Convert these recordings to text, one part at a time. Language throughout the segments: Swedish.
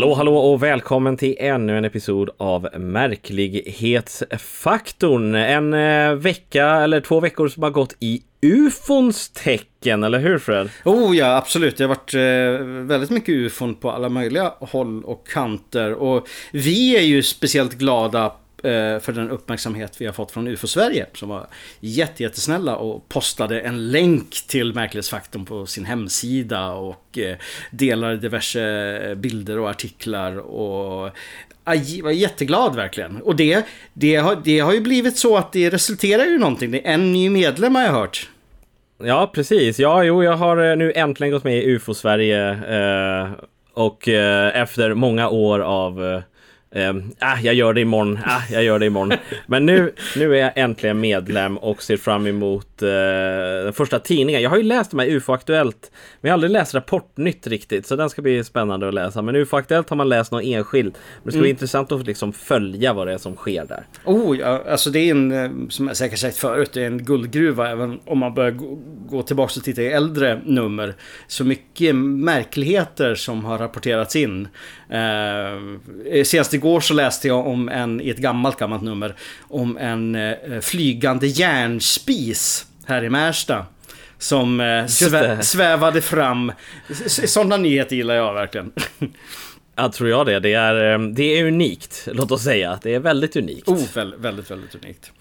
Hallå, hallå och välkommen till ännu en episod av Märklighetsfaktorn. En eh, vecka eller två veckor som har gått i ufons tecken, eller hur Fred? Oh ja, absolut. Det har varit eh, väldigt mycket ufon på alla möjliga håll och kanter. Och vi är ju speciellt glada Eh, för den uppmärksamhet vi har fått från UFO Sverige som var jättesnälla och postade en länk till Märklighetsfaktorn på sin hemsida och eh, delade diverse eh, bilder och artiklar och jag var jätteglad verkligen. Och det, det, har, det har ju blivit så att det resulterar ju någonting. Det är en ny medlem har jag hört. Ja, precis. Ja, jo, jag har nu äntligen gått med i UFO Sverige eh, och eh, efter många år av eh, ah, jag gör det imorgon. Ah, jag gör det imorgon. Men nu, nu är jag äntligen medlem och ser fram emot uh, den första tidningen. Jag har ju läst de här UFO Aktuellt, men jag har aldrig läst Rapportnytt riktigt, så den ska bli spännande att läsa. Men UFO Aktuellt har man läst något enskilt. Men det ska mm. bli intressant att liksom följa vad det är som sker där. Oh, ja, alltså det är en, eh, som jag säkert sagt förut, det är en guldgruva även om man börjar gå, gå tillbaka och titta i äldre nummer. Så mycket märkligheter som har rapporterats in. Uh, senast igår så läste jag om en, i ett gammalt, gammalt nummer, om en uh, flygande järnspis här i Märsta. Som uh, svä svävade fram. Sådana nyheter gillar jag verkligen. Ja, tror jag det. Det är, det är unikt, låt oss säga. Det är väldigt unikt. Oh, väldigt, väldigt, väldigt unikt.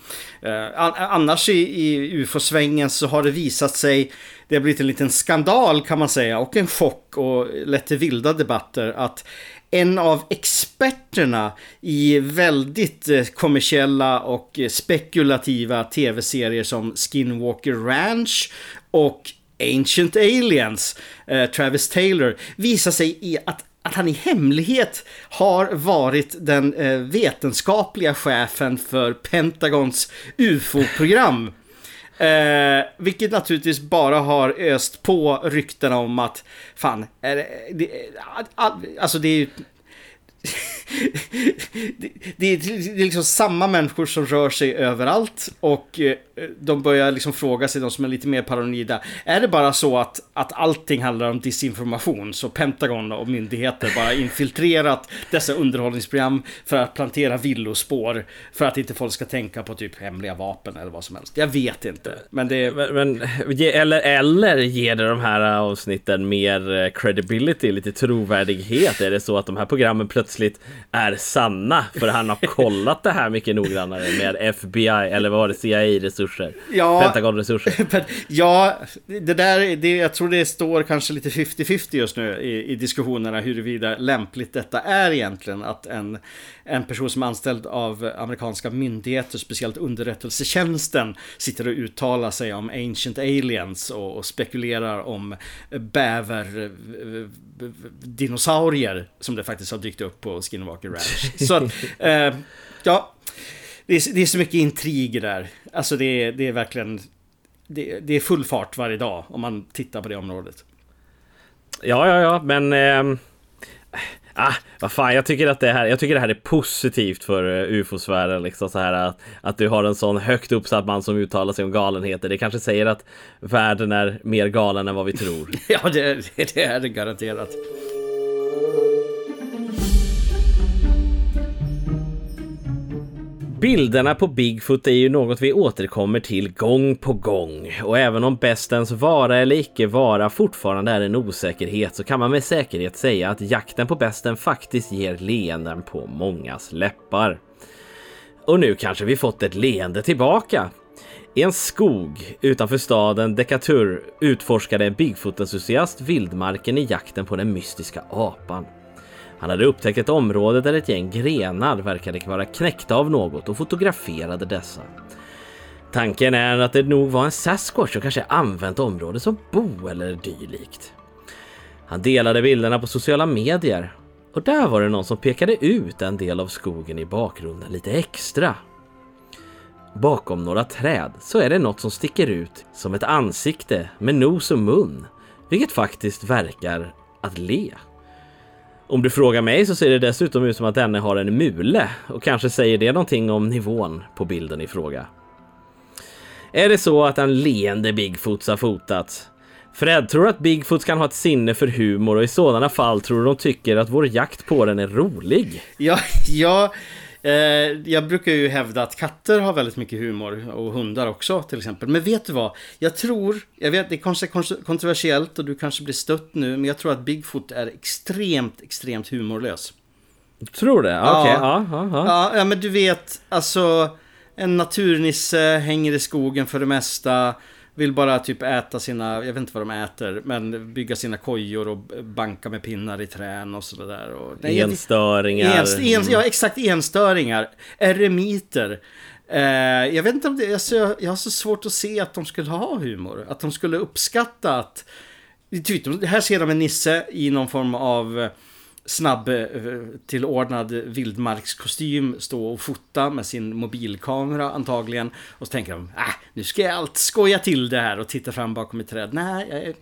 Eh, annars i, i ufo-svängen så har det visat sig, det har blivit en liten skandal kan man säga, och en chock och lett till vilda debatter, att en av experterna i väldigt eh, kommersiella och eh, spekulativa tv-serier som Skinwalker Ranch och Ancient Aliens, eh, Travis Taylor, visar sig i att att han i hemlighet har varit den vetenskapliga chefen för Pentagons UFO-program. Eh, vilket naturligtvis bara har öst på ryktena om att fan, är det, det, alltså det är ju det, det, är liksom samma människor som rör sig överallt och eh, de börjar liksom fråga sig, de som är lite mer paranoida. Är det bara så att, att allting handlar om disinformation? Så Pentagon och myndigheter bara infiltrerat dessa underhållningsprogram för att plantera villospår. För att inte folk ska tänka på typ hemliga vapen eller vad som helst. Jag vet inte. Men det... Men, men, eller, eller ger det de här avsnitten mer eh, credibility, lite trovärdighet? Är det så att de här programmen plötsligt är sanna? För han har kollat det här mycket noggrannare med FBI eller vad var det, CIA-resurser resurser. Ja, Pentagon-resurser. ja, det där, det, jag tror det står kanske lite 50-50 just nu i, i diskussionerna huruvida lämpligt detta är egentligen att en, en person som är anställd av amerikanska myndigheter, speciellt underrättelsetjänsten, sitter och uttalar sig om ancient aliens och, och spekulerar om bäver dinosaurier som det faktiskt har dykt upp på Skinwalker Ranch. Så att, eh, ja, det är, det är så mycket intriger där. Alltså det är, det är verkligen... Det, det, är full fart varje dag om man tittar på det området. Ja, ja, ja, men... Eh, ah, vad fan, jag tycker att det här, jag tycker det här är positivt för uh, ufo-sfären. Liksom så här att, att du har en sån högt uppsatt man som uttalar sig om galenheter. Det kanske säger att världen är mer galen än vad vi tror. ja, det, det är det garanterat. Bilderna på Bigfoot är ju något vi återkommer till gång på gång och även om bestens vara eller icke vara fortfarande är en osäkerhet så kan man med säkerhet säga att jakten på besten faktiskt ger leenden på mångas läppar. Och nu kanske vi fått ett leende tillbaka. I en skog utanför staden Decatur utforskade en Bigfoot-entusiast vildmarken i jakten på den mystiska apan. Han hade upptäckt ett område där ett gäng grenar verkade vara knäckta av något och fotograferade dessa. Tanken är att det nog var en Sasquatch som kanske använt området som bo eller dylikt. Han delade bilderna på sociala medier och där var det någon som pekade ut en del av skogen i bakgrunden lite extra. Bakom några träd så är det något som sticker ut som ett ansikte med nos och mun, vilket faktiskt verkar att le. Om du frågar mig så ser det dessutom ut som att denne har en mule och kanske säger det någonting om nivån på bilden i fråga. Är det så att en leende Bigfoots har fotats? Fred, tror du att Bigfoot kan ha ett sinne för humor och i sådana fall tror du de tycker att vår jakt på den är rolig? Ja, ja eh, jag brukar ju hävda att katter har väldigt mycket humor och hundar också till exempel. Men vet du vad? Jag tror, jag vet det är kanske kontroversiellt och du kanske blir stött nu, men jag tror att Bigfoot är extremt, extremt humorlös. Tror det? Okej, okay. ja. Ja, ja, ja. men du vet, alltså en naturnisse hänger i skogen för det mesta. Vill bara typ äta sina, jag vet inte vad de äter, men bygga sina kojor och banka med pinnar i trän och sådär. Enstöringar. En, en, ja, exakt, enstöringar. Eremiter. Eh, jag vet inte om det, alltså, jag har så svårt att se att de skulle ha humor. Att de skulle uppskatta att... Typ, här ser de en nisse i någon form av snabb eh, tillordnad vildmarkskostym stå och fota med sin mobilkamera antagligen. Och så tänker de, äh, nu ska jag allt skoja till det här och titta fram bakom ett träd. Nej, jag är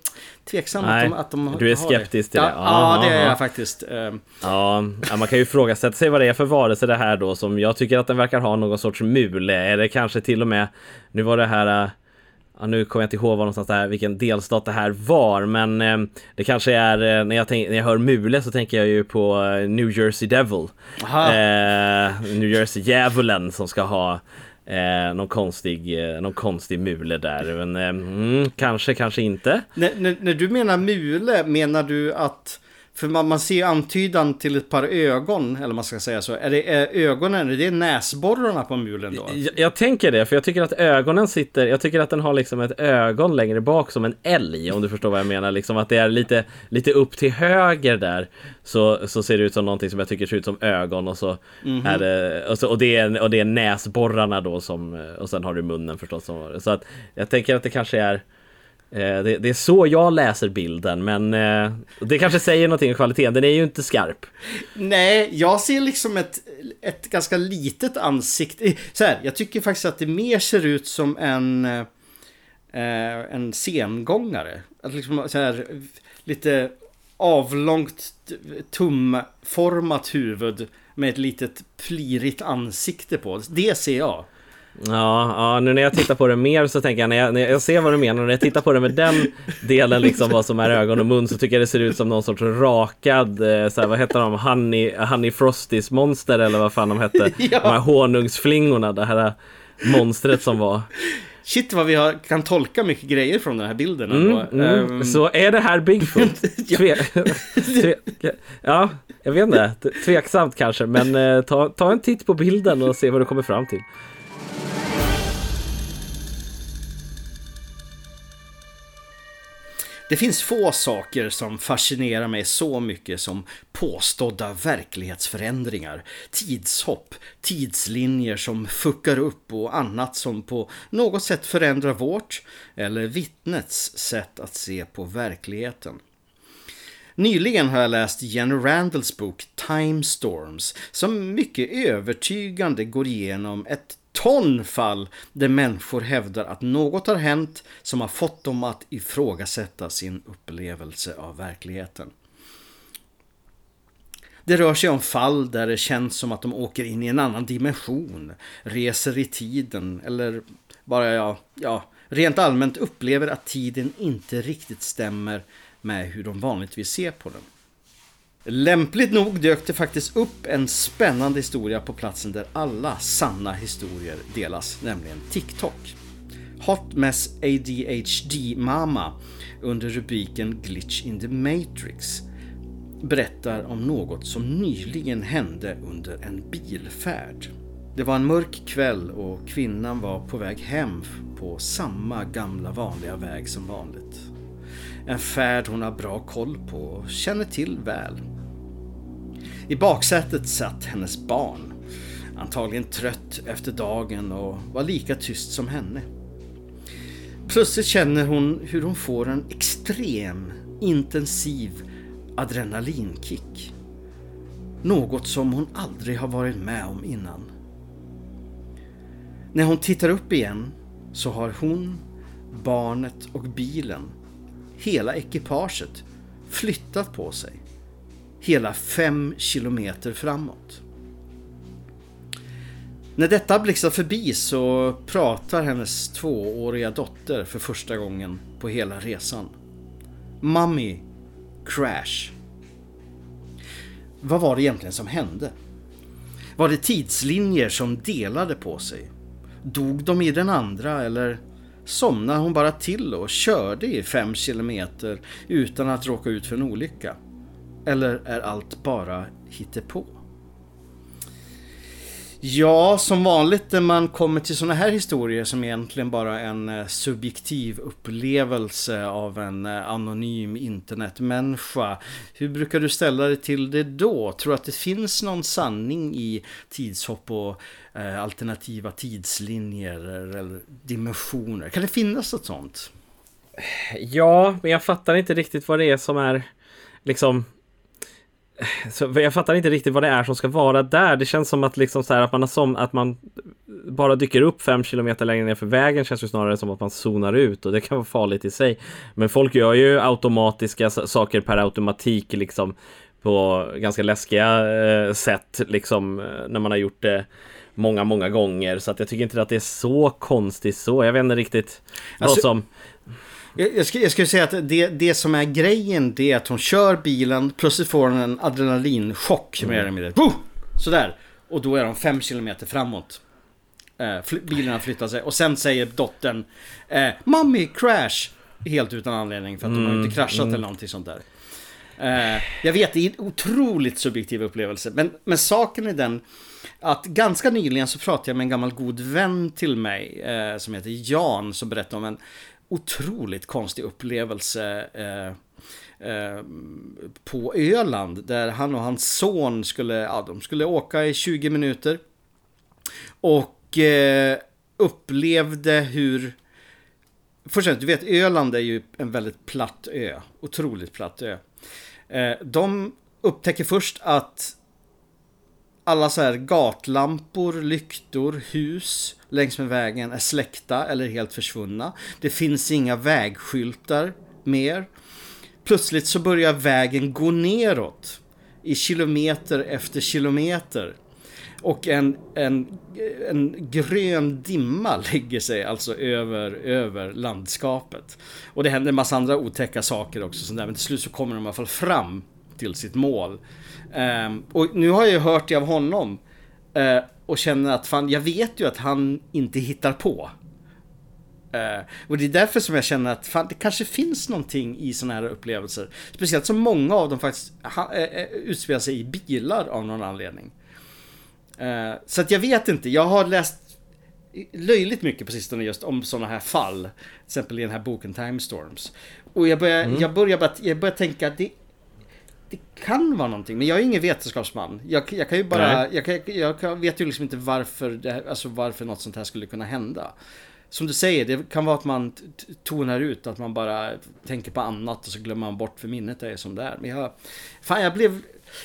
tveksam Nej, att de, att de Du är skeptisk till det? Ja, ja det är jag faktiskt. Ehm. Ja, man kan ju ifrågasätta sig vad det är för varelse det här då som jag tycker att den verkar ha någon sorts mule. Är det kanske till och med, nu var det här äh, Ja, nu kommer jag inte ihåg var någonstans det här, vilken delstat det här var, men eh, det kanske är, eh, när, jag tänk, när jag hör Mule så tänker jag ju på eh, New Jersey Devil. Eh, New Jersey djävulen som ska ha eh, någon, konstig, eh, någon konstig mule där. Men mm, kanske, kanske inte. När, när, när, du menar mule, menar du att för man, man ser antydan till ett par ögon, eller man ska säga så. Är det är ögonen, är det näsborrarna på mulen då? Jag, jag, tänker det, för jag tycker att ögonen sitter, jag tycker att den har liksom ett ögon längre bak som en älg, om du förstår vad jag menar. Liksom att det är lite, lite upp till höger där, så, så ser det ut som någonting som jag tycker ser ut som ögon och så mm -hmm. är det, och, så, och, det är, och det är näsborrarna då som, och sen har du munnen förstås. Så att jag tänker att det kanske är Eh, det, det, är så jag läser bilden, men eh, det kanske säger någonting om kvaliteten. Den är ju inte skarp. Nej, jag ser liksom ett, ett ganska litet ansikte. Eh, så här, jag tycker faktiskt att det mer ser ut som en, en sengångare. Att liksom så här, lite avlångt tumformat huvud med ett litet plirigt ansikte på. Det ser jag. Ja, ja, nu när jag tittar på det mer så tänker jag, när jag, när jag ser vad du menar, när jag tittar på det med den delen, liksom vad som är ögon och mun, så tycker jag det ser ut som någon sorts rakad, eh, så här, vad heter de, Honey, honey Frosties monster eller vad fan de hette. ja. De här honungsflingorna, det här monstret som var. Shit vad vi har, kan tolka mycket grejer från den här bilden. Mm, mm. Um... Så är det här Bigfoot? Tve... Tve... ja, jag vet inte. Tveksamt kanske, men eh, ta, ta en titt på bilden och se vad du kommer fram till. Det finns få saker som fascinerar mig så mycket som påstådda verklighetsförändringar, tidshopp, tidslinjer som fuckar upp och annat som på något sätt förändrar vårt eller vittnets sätt att se på verkligheten. Nyligen har jag läst Jenny Randalls bok Time Storms som mycket övertygande går igenom ett ton fall där människor hävdar att något har hänt som har fått dem att ifrågasätta sin upplevelse av verkligheten. Det rör sig om fall där det känns som att de åker in i en annan dimension, reser i tiden eller bara ja, ja, rent allmänt upplever att tiden inte riktigt stämmer med hur de vanligtvis ser på den. Lämpligt nog dök det faktiskt upp en spännande historia på platsen där alla sanna historier delas, nämligen TikTok. Hot Mess ADHD Mama under rubriken Glitch in the Matrix berättar om något som nyligen hände under en bilfärd. Det var en mörk kväll och kvinnan var på väg hem på samma gamla vanliga väg som vanligt. En färd hon har bra koll på och känner till väl. I baksätet satt hennes barn. Antagligen trött efter dagen och var lika tyst som henne. Plötsligt känner hon hur hon får en extrem, intensiv adrenalinkick. Något som hon aldrig har varit med om innan. När hon tittar upp igen så har hon, barnet och bilen, hela ekipaget, flyttat på sig hela fem kilometer framåt. När detta blixtrar förbi så pratar hennes tvååriga dotter för första gången på hela resan. Mummy Crash. Vad var det egentligen som hände? Var det tidslinjer som delade på sig? Dog de i den andra eller somnade hon bara till och körde i fem kilometer utan att råka ut för en olycka? Eller är allt bara hittepå? Ja, som vanligt när man kommer till sådana här historier som egentligen bara en eh, subjektiv upplevelse av en eh, anonym internetmänniska. Hur brukar du ställa dig till det då? Tror du att det finns någon sanning i tidshopp och eh, alternativa tidslinjer eller dimensioner? Kan det finnas något sånt? Ja, men jag fattar inte riktigt vad det är som är liksom så jag fattar inte riktigt vad det är som ska vara där. Det känns som att, liksom så här, att, man, har som, att man bara dyker upp fem kilometer längre ner för vägen känns ju snarare som att man zonar ut och det kan vara farligt i sig. Men folk gör ju automatiska saker per automatik liksom på ganska läskiga eh, sätt liksom eh, när man har gjort det många, många gånger. Så att jag tycker inte att det är så konstigt så. Jag vet inte riktigt alltså, vad som... Jag, skulle, jag skulle säga att det, det som är grejen det är att hon kör bilen, plötsligt får hon en adrenalinchock mm. mer eller mindre. Sådär! Och då är de fem kilometer framåt. Eh, fly, bilen har flyttat sig och sen säger dottern eh, Mommy crash! Helt utan anledning för att mm. de har inte kraschat mm. eller någonting sånt där. Eh, jag vet, det är en otroligt subjektiv upplevelse. Men, men saken är den att ganska nyligen så pratade jag med en gammal god vän till mig eh, som heter Jan som berättade om en otroligt konstig upplevelse eh, eh, på Öland där han och hans son skulle, ja, de skulle åka i 20 minuter. Och eh, upplevde hur Först du vet Öland är ju en väldigt platt ö. Otroligt platt ö. Eh, de upptäcker först att alla så här gatlampor, lyktor, hus längs med vägen är släckta eller helt försvunna. Det finns inga vägskyltar mer. Plötsligt så börjar vägen gå neråt i kilometer efter kilometer. Och en, en, en grön dimma lägger sig alltså över, över landskapet. Och det händer en massa andra otäcka saker också. Så där. Men till slut så kommer de i alla fall fram till sitt mål. Um, och nu har jag ju hört det av honom. Uh, och känner att fan, jag vet ju att han inte hittar på. Uh, och det är därför som jag känner att fan, det kanske finns någonting i sådana här upplevelser. Speciellt som många av dem faktiskt ha, uh, utspelar sig i bilar av någon anledning. Uh, så att jag vet inte, jag har läst löjligt mycket på sistone just om sådana här fall. Till exempel i den här boken Time Storms. Och jag börjar, mm. jag börjar, jag börjar tänka att det det kan vara någonting, men jag är ingen vetenskapsman. Jag, jag kan ju bara, jag, kan, jag, vet ju liksom inte varför, det, alltså varför något sånt här skulle kunna hända. Som du säger, det kan vara att man tonar ut, att man bara tänker på annat och så glömmer man bort för minnet är som det är. Men jag, fan jag blev,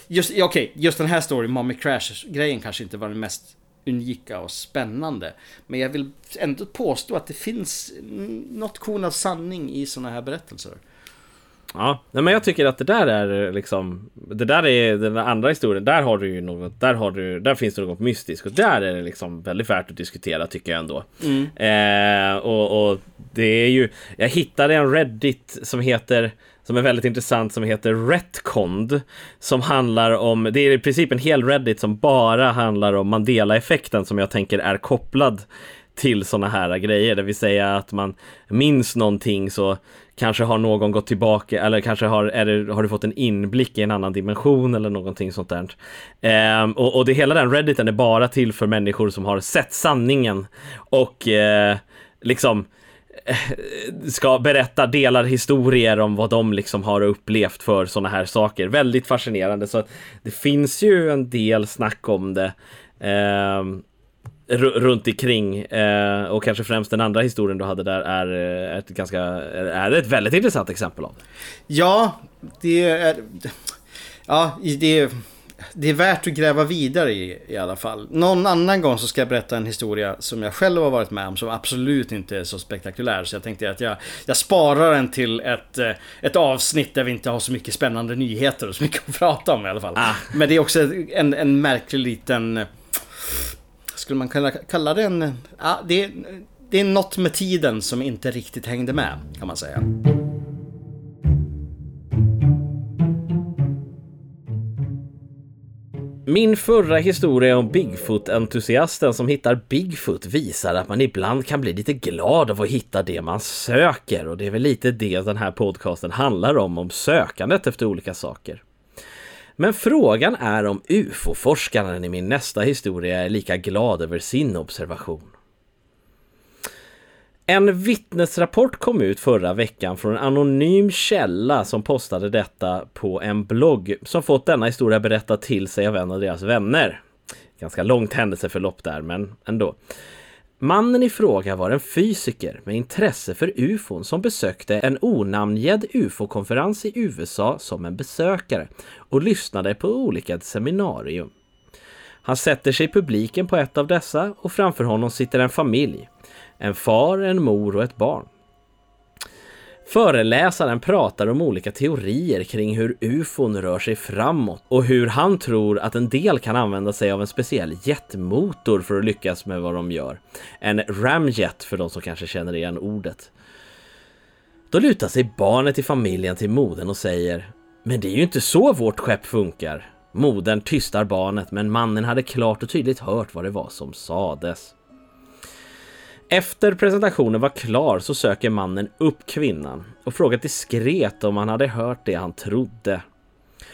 just, okej, okay, just den här storyn, Mommy Crash grejen kanske inte var den mest unika och spännande. Men jag vill ändå påstå att det finns något korn av sanning i sådana här berättelser. Ja, nej, men jag tycker att det där är liksom Det där är den andra historien. Där har du ju något Där, har du, där finns det något mystiskt. Och där är det liksom väldigt värt att diskutera tycker jag ändå. Mm. eh, och, och, det är ju Jag hittade en Reddit som heter som är väldigt intressant som heter Retcond som handlar om, det är i princip en hel Reddit som bara handlar om Mandela-effekten som jag tänker är kopplad till sådana här grejer, det vill säga att man minns någonting så kanske har någon gått tillbaka eller kanske har, det, har du fått en inblick i en annan dimension eller någonting sånt där. Ehm, och, och det hela den redditen är bara till för människor som har sett sanningen och eh, liksom eh, ska berätta, delar historier om vad de liksom har upplevt för sådana här saker. Väldigt fascinerande så att det finns ju en del snack om det. Um, runt omkring eh, och kanske främst den andra historien du hade där är eh, ett ganska är ett väldigt intressant exempel av. Ja, det är ja, det är, det är värt att gräva vidare i i alla fall. Någon annan gång så ska jag berätta en historia som jag själv har varit med om som absolut inte är så spektakulär. Så jag tänkte att jag, jag sparar den till ett, eh, ett avsnitt där vi inte har så mycket spännande nyheter och så mycket att prata om i alla fall. Ah. Men det är också en, en märklig liten skulle man kunna kalla det en... Ja, det, det är något med tiden som inte riktigt hängde med kan man säga. Min förra historia om Bigfoot-entusiasten som hittar Bigfoot visar att man ibland kan bli lite glad av att hitta det man söker och det är väl lite det den här podcasten handlar om, om sökandet efter olika saker. Men frågan är om UFO-forskaren i min nästa historia är lika glad över sin observation. En vittnesrapport kom ut förra veckan från en anonym källa som postade detta på en blogg som fått denna historia berättad till sig av en av deras vänner. Ganska långt händelseförlopp där, men ändå. Mannen i fråga var en fysiker med intresse för ufon som besökte en onamngedd ufo-konferens i USA som en besökare och lyssnade på olika seminarium. Han sätter sig i publiken på ett av dessa och framför honom sitter en familj. En far, en mor och ett barn. Föreläsaren pratar om olika teorier kring hur ufon rör sig framåt och hur han tror att en del kan använda sig av en speciell jetmotor för att lyckas med vad de gör. En ramjet för de som kanske känner igen ordet. Då lutar sig barnet i familjen till modern och säger Men det är ju inte så vårt skepp funkar. Modern tystar barnet men mannen hade klart och tydligt hört vad det var som sades. Efter presentationen var klar så söker mannen upp kvinnan och frågar diskret om han hade hört det han trodde.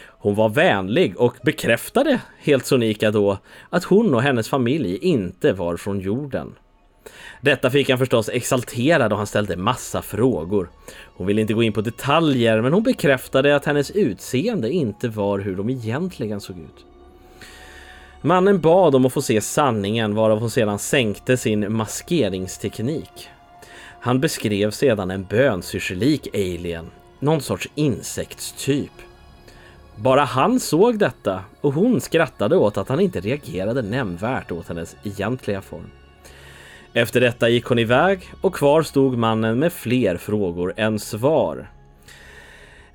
Hon var vänlig och bekräftade helt sonika då att hon och hennes familj inte var från jorden. Detta fick han förstås exalterad och han ställde massa frågor. Hon ville inte gå in på detaljer men hon bekräftade att hennes utseende inte var hur de egentligen såg ut. Mannen bad om att få se sanningen varav hon sedan sänkte sin maskeringsteknik. Han beskrev sedan en bönsyrselik alien, någon sorts insektstyp. Bara han såg detta och hon skrattade åt att han inte reagerade nämnvärt åt hennes egentliga form. Efter detta gick hon iväg och kvar stod mannen med fler frågor än svar.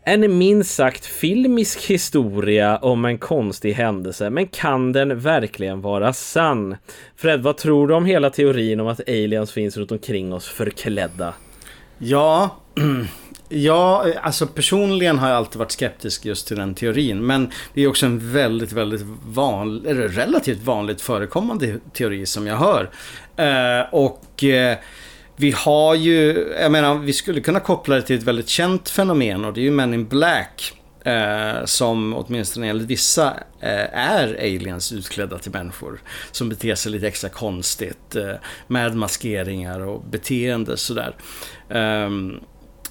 En minst sagt filmisk historia om en konstig händelse, men kan den verkligen vara sann? Fred, vad tror du om hela teorin om att aliens finns runt omkring oss förklädda? Ja, ja, alltså personligen har jag alltid varit skeptisk just till den teorin. Men det är också en väldigt, väldigt vanlig, eller relativt vanligt förekommande teori som jag hör. Eh, och eh, vi har ju, jag menar, vi skulle kunna koppla det till ett väldigt känt fenomen och det är ju Men in Black. Eh, som åtminstone enligt vissa eh, är aliens utklädda till människor. Som beter sig lite extra konstigt. Eh, med maskeringar och beteende sådär. Eh,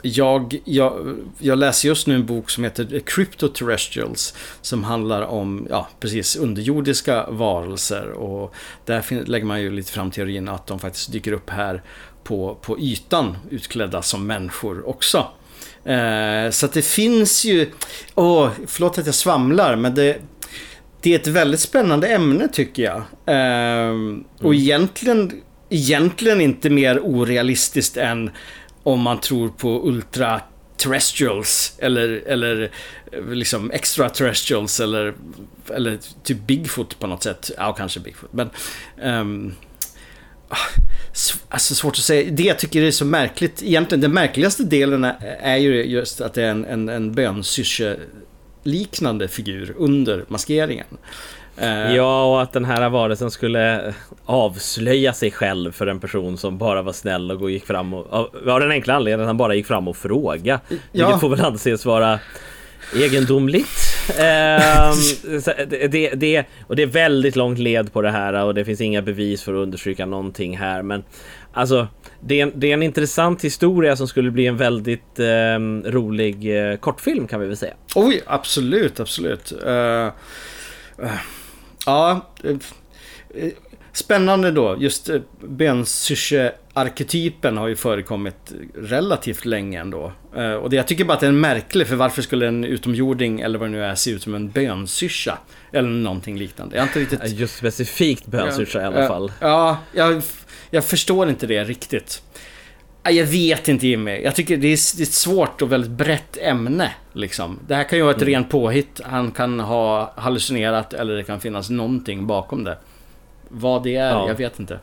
jag, jag, jag, läser just nu en bok som heter Cryptoterrestrials. Som handlar om, ja, precis underjordiska varelser. Och där lägger man ju lite fram teorin att de faktiskt dyker upp här på, på ytan utklädda som människor också. Eh, så att det finns ju, åh, förlåt att jag svamlar, men det, det är ett väldigt spännande ämne tycker jag. Eh, och mm. egentligen, egentligen inte mer orealistiskt än om man tror på ultra terrestrials eller, eller liksom extraterrestrials eller, eller typ Bigfoot på något sätt. Ja, kanske Bigfoot. Men um, Alltså svårt att säga. Det jag tycker är så märkligt, egentligen den märkligaste delen är, ju just att det är en, en, en bönsyrse liknande figur under maskeringen. Eh, ja, och att den här varelsen skulle avslöja sig själv för en person som bara var snäll och gick fram och... Av den enkla anledningen att han bara gick fram och fråga. Ja. Vilket får väl anses vara egendomligt. Ehm, det, det, och det är väldigt långt led på det här och det finns inga bevis för att understryka någonting här. Men alltså, det är, en, det är en intressant historia som skulle bli en väldigt eh, rolig eh, kortfilm kan vi väl säga. Oj, absolut, absolut. Uh, uh, ja, eh, Spännande då, just eh, bensyrse-arketypen har ju förekommit relativt länge ändå. Eh, och det, jag tycker bara att det är märkligt, för varför skulle en utomjording eller vad det nu är se ut som en bönsyrsa? Eller någonting liknande. Jag inte riktigt... Just specifikt bönsyrsa i alla fall. Ja, jag, jag förstår inte det riktigt. Jag vet inte Jimmy. Jag tycker det är, det är ett svårt och väldigt brett ämne. Liksom. Det här kan ju vara ett mm. rent påhitt. Han kan ha hallucinerat eller det kan finnas någonting bakom det. Vad det är, ja. jag vet inte.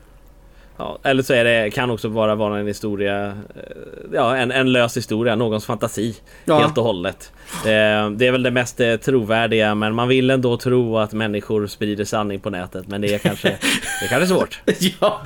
Ja, eller så är det, kan också bara vara en historia, eh, ja en, en lös historia, någons fantasi ja. helt och hållet. Det, det, är väl det mest eh, trovärdiga men man vill ändå tro att människor sprider sanning på nätet men det är kanske, det är kanske svårt. ja.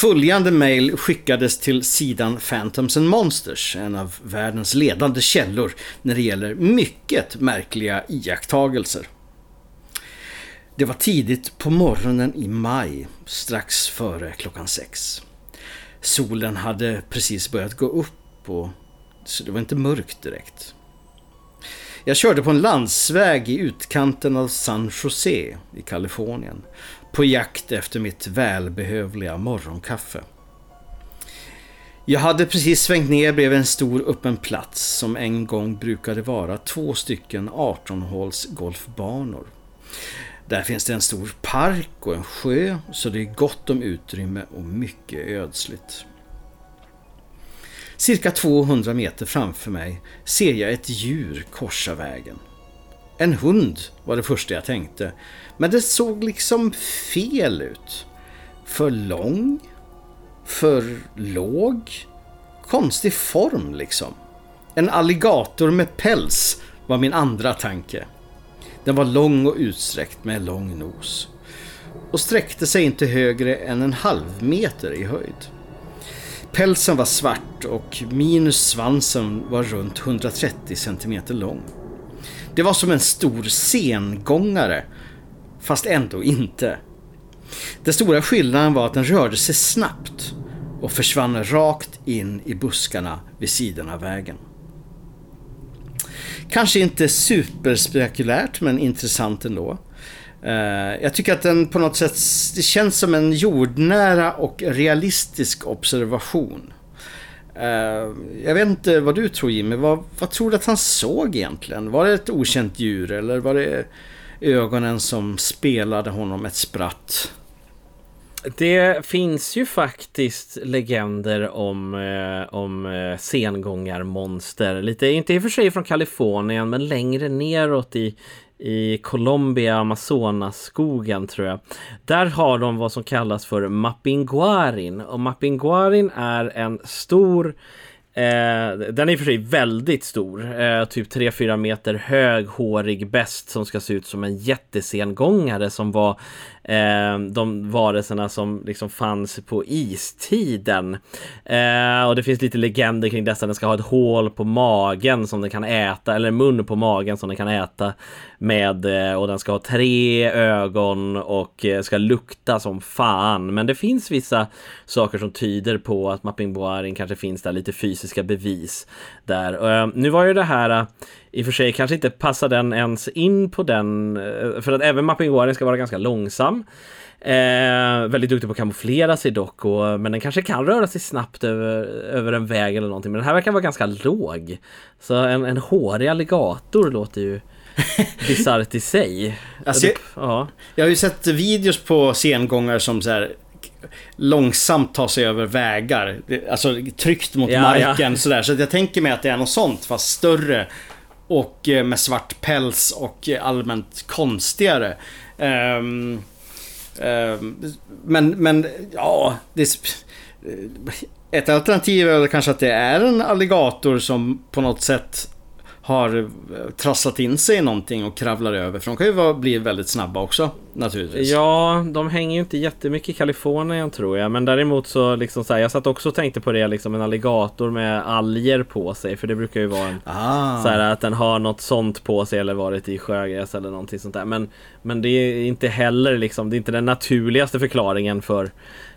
Följande mail skickades till sidan Phantoms and Monsters, en av världens ledande källor när det gäller mycket märkliga iakttagelser. Det var tidigt på morgonen i maj, strax före klockan sex. Solen hade precis börjat gå upp och så det var inte mörkt direkt. Jag körde på en landsväg i utkanten av San Jose i Kalifornien på jakt efter mitt välbehövliga morgonkaffe. Jag hade precis svängt ner bredvid en stor öppen plats som en gång brukade vara två stycken 18-håls golfbanor. Där finns det en stor park och en sjö så det är gott om utrymme och mycket ödsligt. Cirka 200 meter framför mig ser jag ett djur korsa vägen. En hund var det första jag tänkte men det såg liksom fel ut. För lång, för låg, konstig form liksom. En alligator med päls var min andra tanke. Den var lång och utsträckt med lång nos. Och sträckte sig inte högre än en halv meter i höjd. Pälsen var svart och minus svansen var runt 130 cm lång. Det var som en stor sengångare fast ändå inte. Den stora skillnaden var att den rörde sig snabbt och försvann rakt in i buskarna vid sidan av vägen. Kanske inte superspekulärt men intressant ändå. Eh, jag tycker att den på något sätt det känns som en jordnära och realistisk observation. Eh, jag vet inte vad du tror Jimmy, vad, vad tror du att han såg egentligen? Var det ett okänt djur eller var det ögonen som spelade honom ett spratt. Det finns ju faktiskt legender om, eh, om eh, sengångarmonster. Lite, inte i och för sig från Kalifornien, men längre neråt i, i Colombia, Amazonaskogen tror jag. Där har de vad som kallas för Mapinguarin. Och Mapinguarin är en stor Eh, Eh, den är i och för sig väldigt stor, eh, typ 3-4 meter hög, hårig bäst som ska se ut som en jättesengångare som var eh, de varelserna som liksom fanns på istiden. Eh, och det finns lite legender kring dessa. Den ska ha ett hål på magen som den kan äta, eller mun på magen som den kan äta med. Eh, och den ska ha tre ögon och eh, ska lukta som fan. Men det finns vissa saker som tyder på att Mapping Boarin kanske finns där, lite fysiskt fysiska bevis där. Eh, nu var ju det här i och för sig kanske inte passar den ens in på den, eh, för att även Mapping ska vara ganska långsam. Eh, väldigt duktig på att kamouflera sig dock, och, men den kanske kan röra sig snabbt över, över en väg eller någonting. Men den här verkar vara ganska låg. Så en, en hårig alligator låter ju bisarrt i sig. Alltså, jag, ja. jag har ju sett videos på sengångar som så här långsamt tar sig över vägar. Alltså tryckt mot ja, marken ja. sådär. Så jag tänker mig att det är något sånt fast större och eh, med svart päls och allmänt konstigare. Um, um, men, men ja, det, ett alternativ är kanske att det är en alligator som på något sätt har eh, trasslat in sig i någonting och kravlar över. För de kan ju bli väldigt snabba också naturligtvis. Ja, de hänger ju inte jättemycket i Kalifornien tror jag. Men däremot så liksom så här, jag satt också och tänkte på det liksom en alligator med alger på sig. För det brukar ju vara en, ah. så här, att den har något sånt på sig eller varit i sjögräs eller någonting sånt där. Men, men det är inte heller liksom, det är inte den naturligaste förklaringen för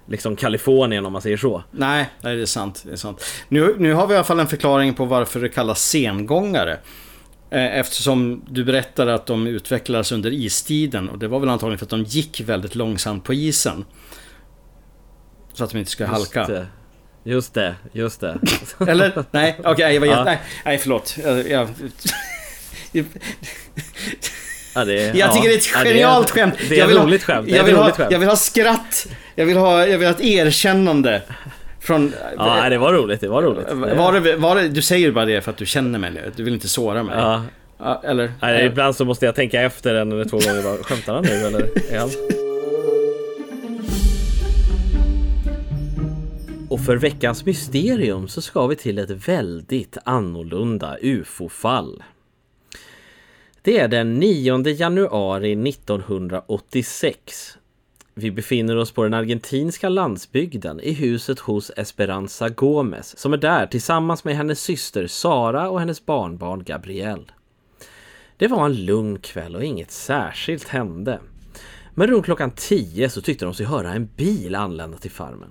liksom Kalifornien om man säger så. Nej, nej det är sant. Det är sant. Nu, nu har vi i alla fall en förklaring på varför det kallas sengångare. Eh, eftersom du berättade att de utvecklades under istiden och det var väl antagligen för att de gick väldigt långsamt på isen. Så att de inte ska halka. Det. Just det, just det. Eller? Nej, okej, okay, jag var ja. nej, nej, förlåt. Jag, jag... Ja, det, jag ja, tycker det är ett genialt ja, skämt. Det är ett roligt skämt. Jag vill, ha, jag vill ha skratt. Jag vill ha, jag vill ha ett erkännande. Från, Ja, det var roligt. Det var roligt. var det, var det, du säger bara det för att du känner mig nu. Du vill inte såra mig. Ja. Ja, eller? Nej, ibland så måste jag tänka efter en eller två gånger. Bara, Skämtar han nu eller? Är han... Och för veckans mysterium så ska vi till ett väldigt annorlunda ufo-fall. Det är den 9 januari 1986. Vi befinner oss på den argentinska landsbygden i huset hos Esperanza Gomez som är där tillsammans med hennes syster Sara och hennes barnbarn Gabrielle. Det var en lugn kväll och inget särskilt hände. Men runt klockan 10 så tyckte de sig höra en bil anlända till farmen.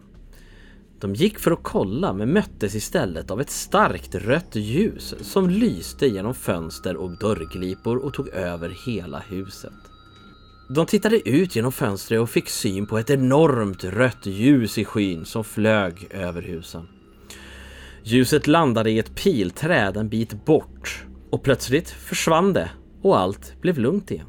De gick för att kolla men möttes istället av ett starkt rött ljus som lyste genom fönster och dörrglipor och tog över hela huset. De tittade ut genom fönstret och fick syn på ett enormt rött ljus i skyn som flög över husen. Ljuset landade i ett pilträd en bit bort och plötsligt försvann det och allt blev lugnt igen.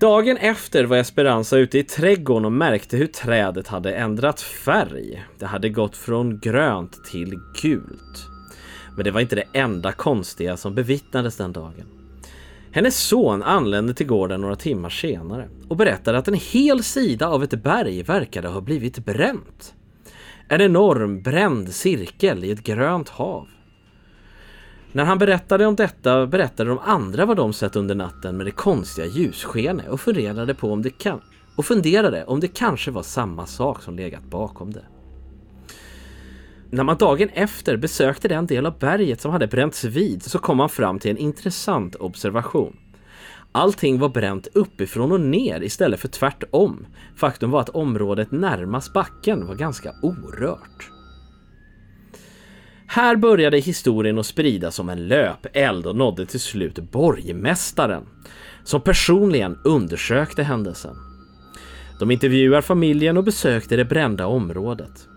Dagen efter var Esperanza ute i trädgården och märkte hur trädet hade ändrat färg. Det hade gått från grönt till gult. Men det var inte det enda konstiga som bevittnades den dagen. Hennes son anlände till gården några timmar senare och berättade att en hel sida av ett berg verkade ha blivit bränt. En enorm bränd cirkel i ett grönt hav. När han berättade om detta berättade de andra vad de sett under natten med det konstiga ljusskenet och funderade på om det kan och funderade om det kanske var samma sak som legat bakom det. När man dagen efter besökte den del av berget som hade bränts vid så kom man fram till en intressant observation. Allting var bränt uppifrån och ner istället för tvärtom. Faktum var att området närmast backen var ganska orört. Här började historien att spridas som en löpeld och nådde till slut borgmästaren som personligen undersökte händelsen. De intervjuar familjen och besökte det brända området.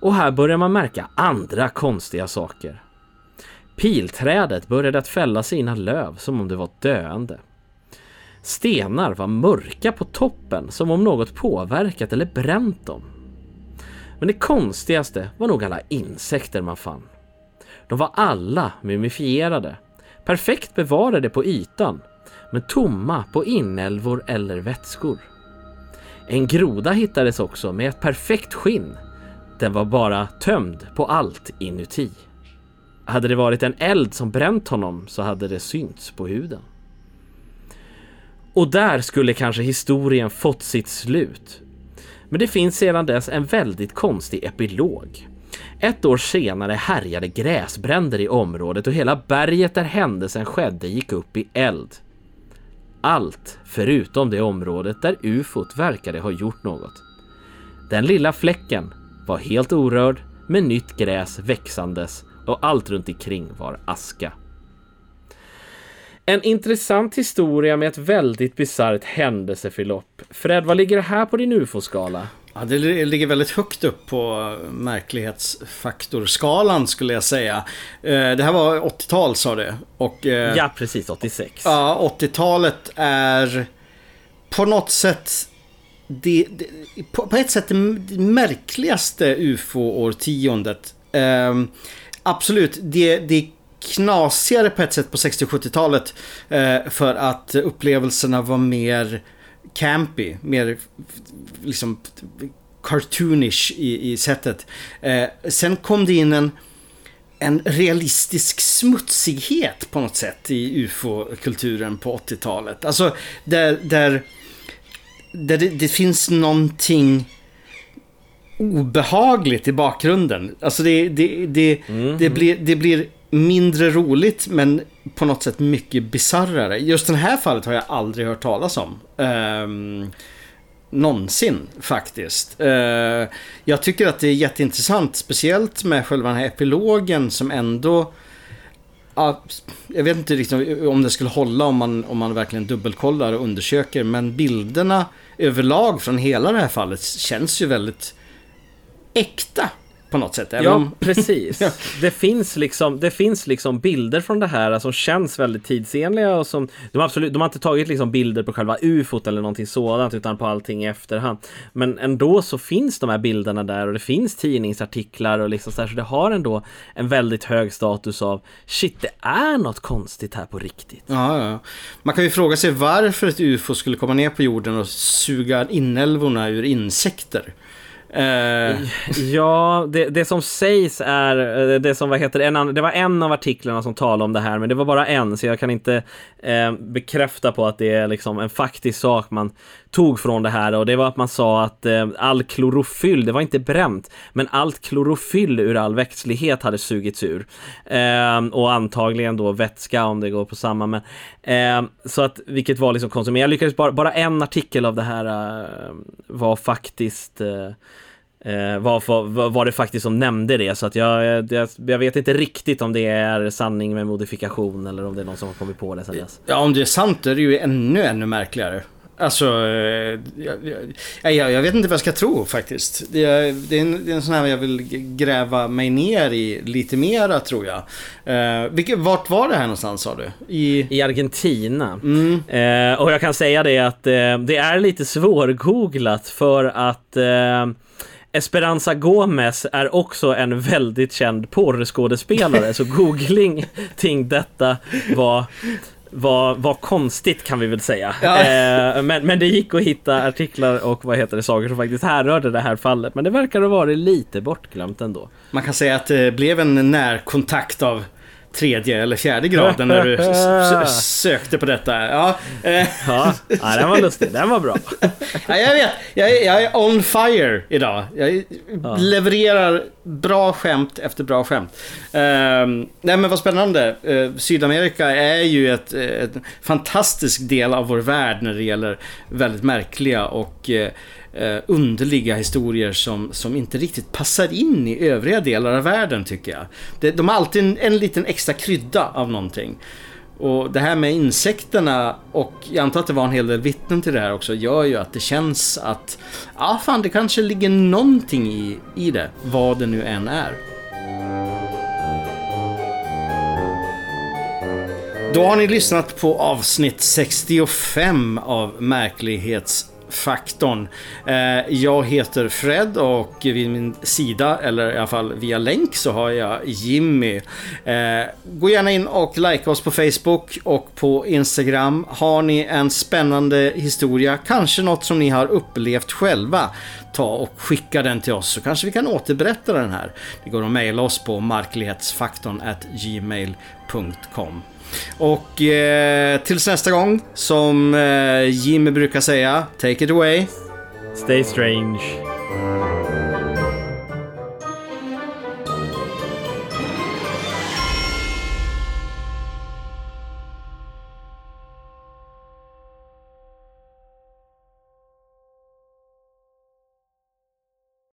Och här börjar man märka andra konstiga saker. Pilträdet började att fälla sina löv som om det var döende. Stenar var mörka på toppen som om något påverkat eller bränt dem. Men det konstigaste var nog alla insekter man fann. De var alla mumifierade, perfekt bevarade på ytan, men tomma på inälvor eller vätskor. En groda hittades också med ett perfekt skinn. Den var bara tömd på allt inuti. Hade det varit en eld som bränt honom så hade det synts på huden. Och där skulle kanske historien fått sitt slut. Men det finns sedan dess en väldigt konstig epilog. Ett år senare härjade gräsbränder i området och hela berget där händelsen skedde gick upp i eld. Allt förutom det området där ufot verkade ha gjort något. Den lilla fläcken var helt orörd med nytt gräs växandes och allt runt omkring var aska. En intressant historia med ett väldigt bisarrt händelseförlopp. Fred, vad ligger det här på din ufo-skala? Ja, det ligger väldigt högt upp på märklighetsfaktorskalan skulle jag säga. Eh, det här var 80-tal sa det. Och, eh, ja, precis. 86. Ja, 80-talet är på något sätt det, det, på, ett sätt det märkligaste ufo-årtiondet. Eh, absolut, det, det knasigare på ett sätt på 60-70-talet eh, för att upplevelserna var mer campy, mer liksom cartoonish i, i sättet. Eh, sen kom det in en, en realistisk smutsighet på något sätt i ufo-kulturen på 80-talet. Alltså där, där, där det, det, finns någonting obehagligt i bakgrunden. Alltså det, det, det, mm. det, blir, det blir mindre roligt men på något sätt mycket bizarrare. Just det här fallet har jag aldrig hört talas om. Um, någonsin faktiskt. Uh, jag tycker att det är jätteintressant, speciellt med själva den här epilogen som ändå jag vet inte riktigt om det skulle hålla om man, om man verkligen dubbelkollar och undersöker. Men bilderna överlag från hela det här fallet känns ju väldigt äkta på något sätt. ja, om... precis. Det finns, liksom, det finns liksom bilder från det här som känns väldigt tidsenliga och som de, absolut, de har inte tagit liksom bilder på själva ufot eller någonting sådant utan på allting i efterhand. Men ändå så finns de här bilderna där och det finns tidningsartiklar och liksom så, här, så det har ändå en väldigt hög status av shit, det är något konstigt här på riktigt. Ja, ja. Man kan ju fråga sig varför ett ufo skulle komma ner på jorden och suga inälvorna ur insekter. Uh... Ja, det, det som sägs är, eh, det som vad heter en, det var en av artiklarna som talade om det här, men det var bara en, så jag kan inte eh, bekräfta på att det är liksom en faktisk sak man tog från det här och det var att man sa att eh, all klorofyll, det var inte bränt, men allt klorofyll ur all växtlighet hade sugits ur. Eh, och antagligen då vätska om det går på samma, men eh, så att vilket var liksom konsumerat. Jag lyckades bara, bara en artikel av det här eh, var faktiskt eh, Eh, var, var det faktiskt som nämnde det så att jag, jag, jag, vet inte riktigt om det är sanning med modifikation eller om det är någon som har kommit på det sen dess. Ja, om det är sant är det ju ännu, ännu märkligare. Alltså, eh, jag, jag, jag, vet inte vad jag ska tro faktiskt. Det är, det är, en, det är en sån här jag vill gräva mig ner i lite mera tror jag. Eh, vilket, vart var det här någonstans sa du? I, I Argentina. Mm. Eh, och jag kan säga det att eh, det är lite svårgooglat för att eh, Esperanza Gomez är också en väldigt känd porrskådespelare, så googling ting detta var var, var konstigt kan vi väl säga. Ja. Eh, men, men det gick att hitta artiklar och vad heter det, saker som faktiskt härrörde det här fallet. Men det verkar ha varit lite bortglömt ändå. Man kan säga att det blev en närkontakt av tredje eller fjärde graden när du sökte på detta. Ja, eh. ja, ja den var lustig. Den var bra. ja, jag vet. Jag är, jag är on fire idag. Jag ja. levererar bra skämt efter bra skämt. Uh, nej men vad spännande. Uh, Sydamerika är ju ett, ett fantastisk del av vår värld när det gäller väldigt märkliga och uh, eh, underliga historier som, som inte riktigt passar in i övriga delar av världen tycker jag. Det, de har alltid en, en liten extra krydda av någonting. Och det här med insekterna och jag antar att det var en hel del vittnen till det här också gör ju att det känns att ja fan det kanske ligger någonting i, i det, vad det nu än är. Då har ni lyssnat på avsnitt 65 av Märklighets faktorn. Eh, jag heter Fred och vid min sida, eller i alla fall via länk, så har jag Jimmy. Eh, gå gärna in och like oss på Facebook och på Instagram. Har ni en spännande historia, kanske något som ni har upplevt själva, ta och skicka den till oss så kanske vi kan återberätta den här. Det går att mejla oss på marklighetsfaktorn gmail.com. Och eh, tills nästa gång, som eh, Jimmy brukar säga, take it away. Stay strange.